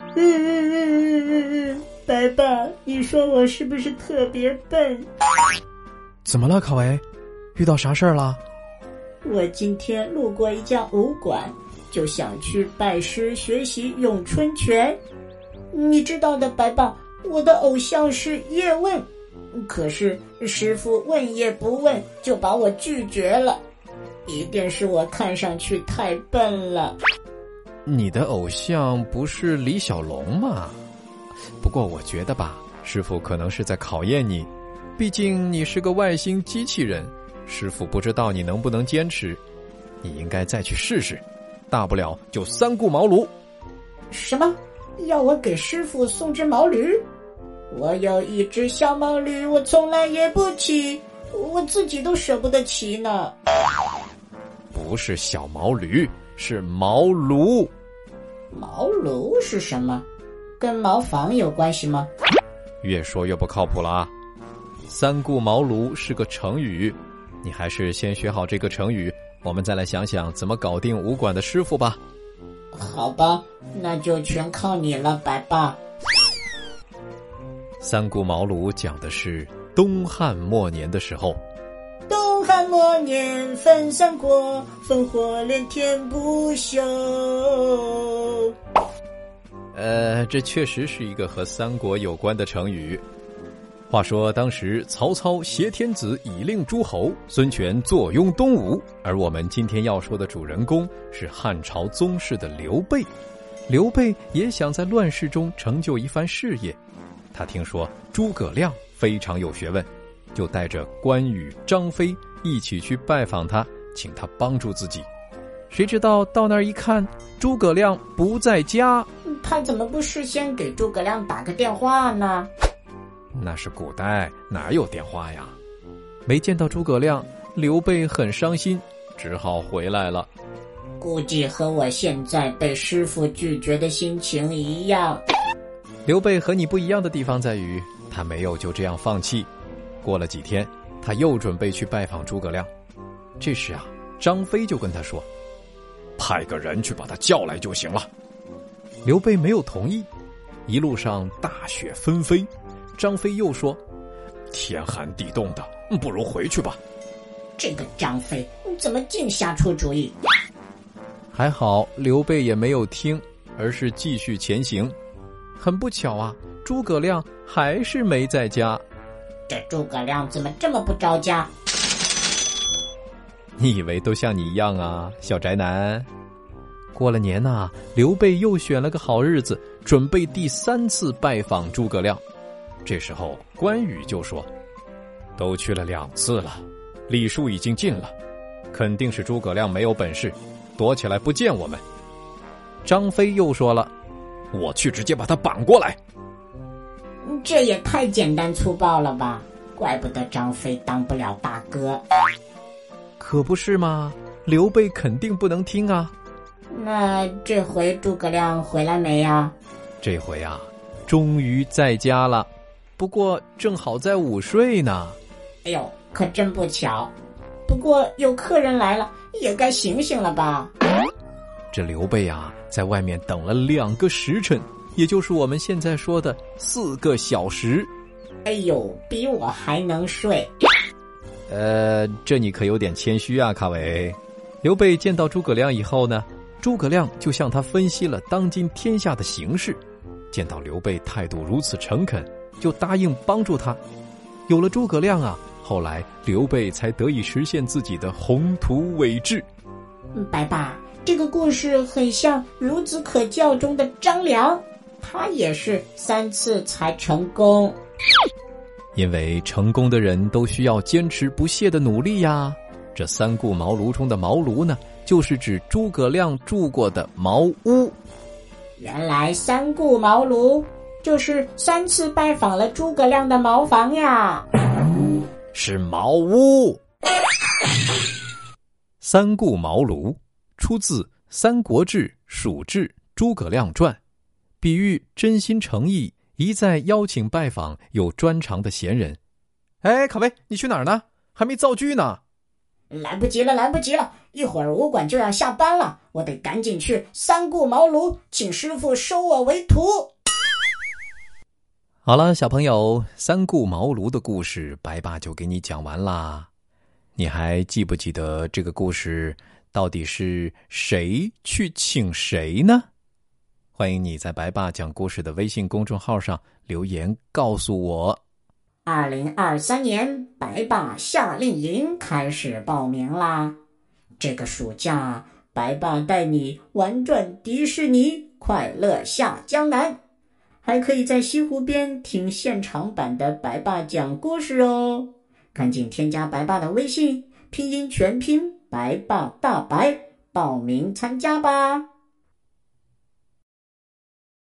嗯嗯嗯嗯嗯嗯，白爸，你说我是不是特别笨？怎么了，考维？遇到啥事儿了？我今天路过一家武馆，就想去拜师学习咏春拳。你知道的，白爸，我的偶像是叶问，可是师傅问也不问就把我拒绝了，一定是我看上去太笨了。你的偶像不是李小龙吗？不过我觉得吧，师傅可能是在考验你，毕竟你是个外星机器人，师傅不知道你能不能坚持，你应该再去试试，大不了就三顾茅庐。什么？要我给师傅送只毛驴？我有一只小毛驴，我从来也不骑，我自己都舍不得骑呢。不是小毛驴，是茅庐。茅庐是什么？跟茅房有关系吗？越说越不靠谱了啊！三顾茅庐是个成语，你还是先学好这个成语，我们再来想想怎么搞定武馆的师傅吧。好吧，那就全靠你了，白爸。三顾茅庐讲的是东汉末年的时候。东汉末年分三国，烽火连天不休。呃，这确实是一个和三国有关的成语。话说当时曹操挟天子以令诸侯，孙权坐拥东吴，而我们今天要说的主人公是汉朝宗室的刘备。刘备也想在乱世中成就一番事业，他听说诸葛亮非常有学问，就带着关羽、张飞一起去拜访他，请他帮助自己。谁知道到那儿一看，诸葛亮不在家，他怎么不事先给诸葛亮打个电话呢？那是古代，哪有电话呀？没见到诸葛亮，刘备很伤心，只好回来了。估计和我现在被师傅拒绝的心情一样。刘备和你不一样的地方在于，他没有就这样放弃。过了几天，他又准备去拜访诸葛亮。这时啊，张飞就跟他说：“派个人去把他叫来就行了。”刘备没有同意。一路上大雪纷飞，张飞又说：“天寒地冻的，不如回去吧。”这个张飞怎么净瞎出主意？还好刘备也没有听，而是继续前行。很不巧啊，诸葛亮还是没在家。这诸葛亮怎么这么不着家？你以为都像你一样啊，小宅男？过了年呐，刘备又选了个好日子，准备第三次拜访诸葛亮。这时候关羽就说：“都去了两次了，礼数已经尽了，肯定是诸葛亮没有本事，躲起来不见我们。”张飞又说了：“我去直接把他绑过来。”这也太简单粗暴了吧！怪不得张飞当不了大哥。可不是吗？刘备肯定不能听啊。那这回诸葛亮回来没呀？这回啊，终于在家了，不过正好在午睡呢。哎呦，可真不巧！不过有客人来了，也该醒醒了吧？这刘备啊，在外面等了两个时辰，也就是我们现在说的四个小时。哎呦，比我还能睡。呃，这你可有点谦虚啊，卡维。刘备见到诸葛亮以后呢，诸葛亮就向他分析了当今天下的形势。见到刘备态度如此诚恳，就答应帮助他。有了诸葛亮啊，后来刘备才得以实现自己的宏图伟志。白爸，这个故事很像《孺子可教》中的张良，他也是三次才成功。因为成功的人都需要坚持不懈的努力呀。这三顾茅庐中的茅庐呢，就是指诸葛亮住过的茅屋。原来三顾茅庐就是三次拜访了诸葛亮的茅房呀。是茅屋。三顾茅庐出自《三国志·蜀志·诸葛亮传》，比喻真心诚意。一再邀请拜访有专长的闲人。哎，卡威，你去哪儿呢？还没造句呢。来不及了，来不及了！一会儿武馆就要下班了，我得赶紧去三顾茅庐，请师傅收我为徒。好了，小朋友，三顾茅庐的故事，白爸就给你讲完啦。你还记不记得这个故事到底是谁去请谁呢？欢迎你在白爸讲故事的微信公众号上留言告诉我。二零二三年白爸夏令营开始报名啦！这个暑假，白爸带你玩转迪士尼，快乐下江南，还可以在西湖边听现场版的白爸讲故事哦！赶紧添加白爸的微信，拼音全拼白爸大白，报名参加吧！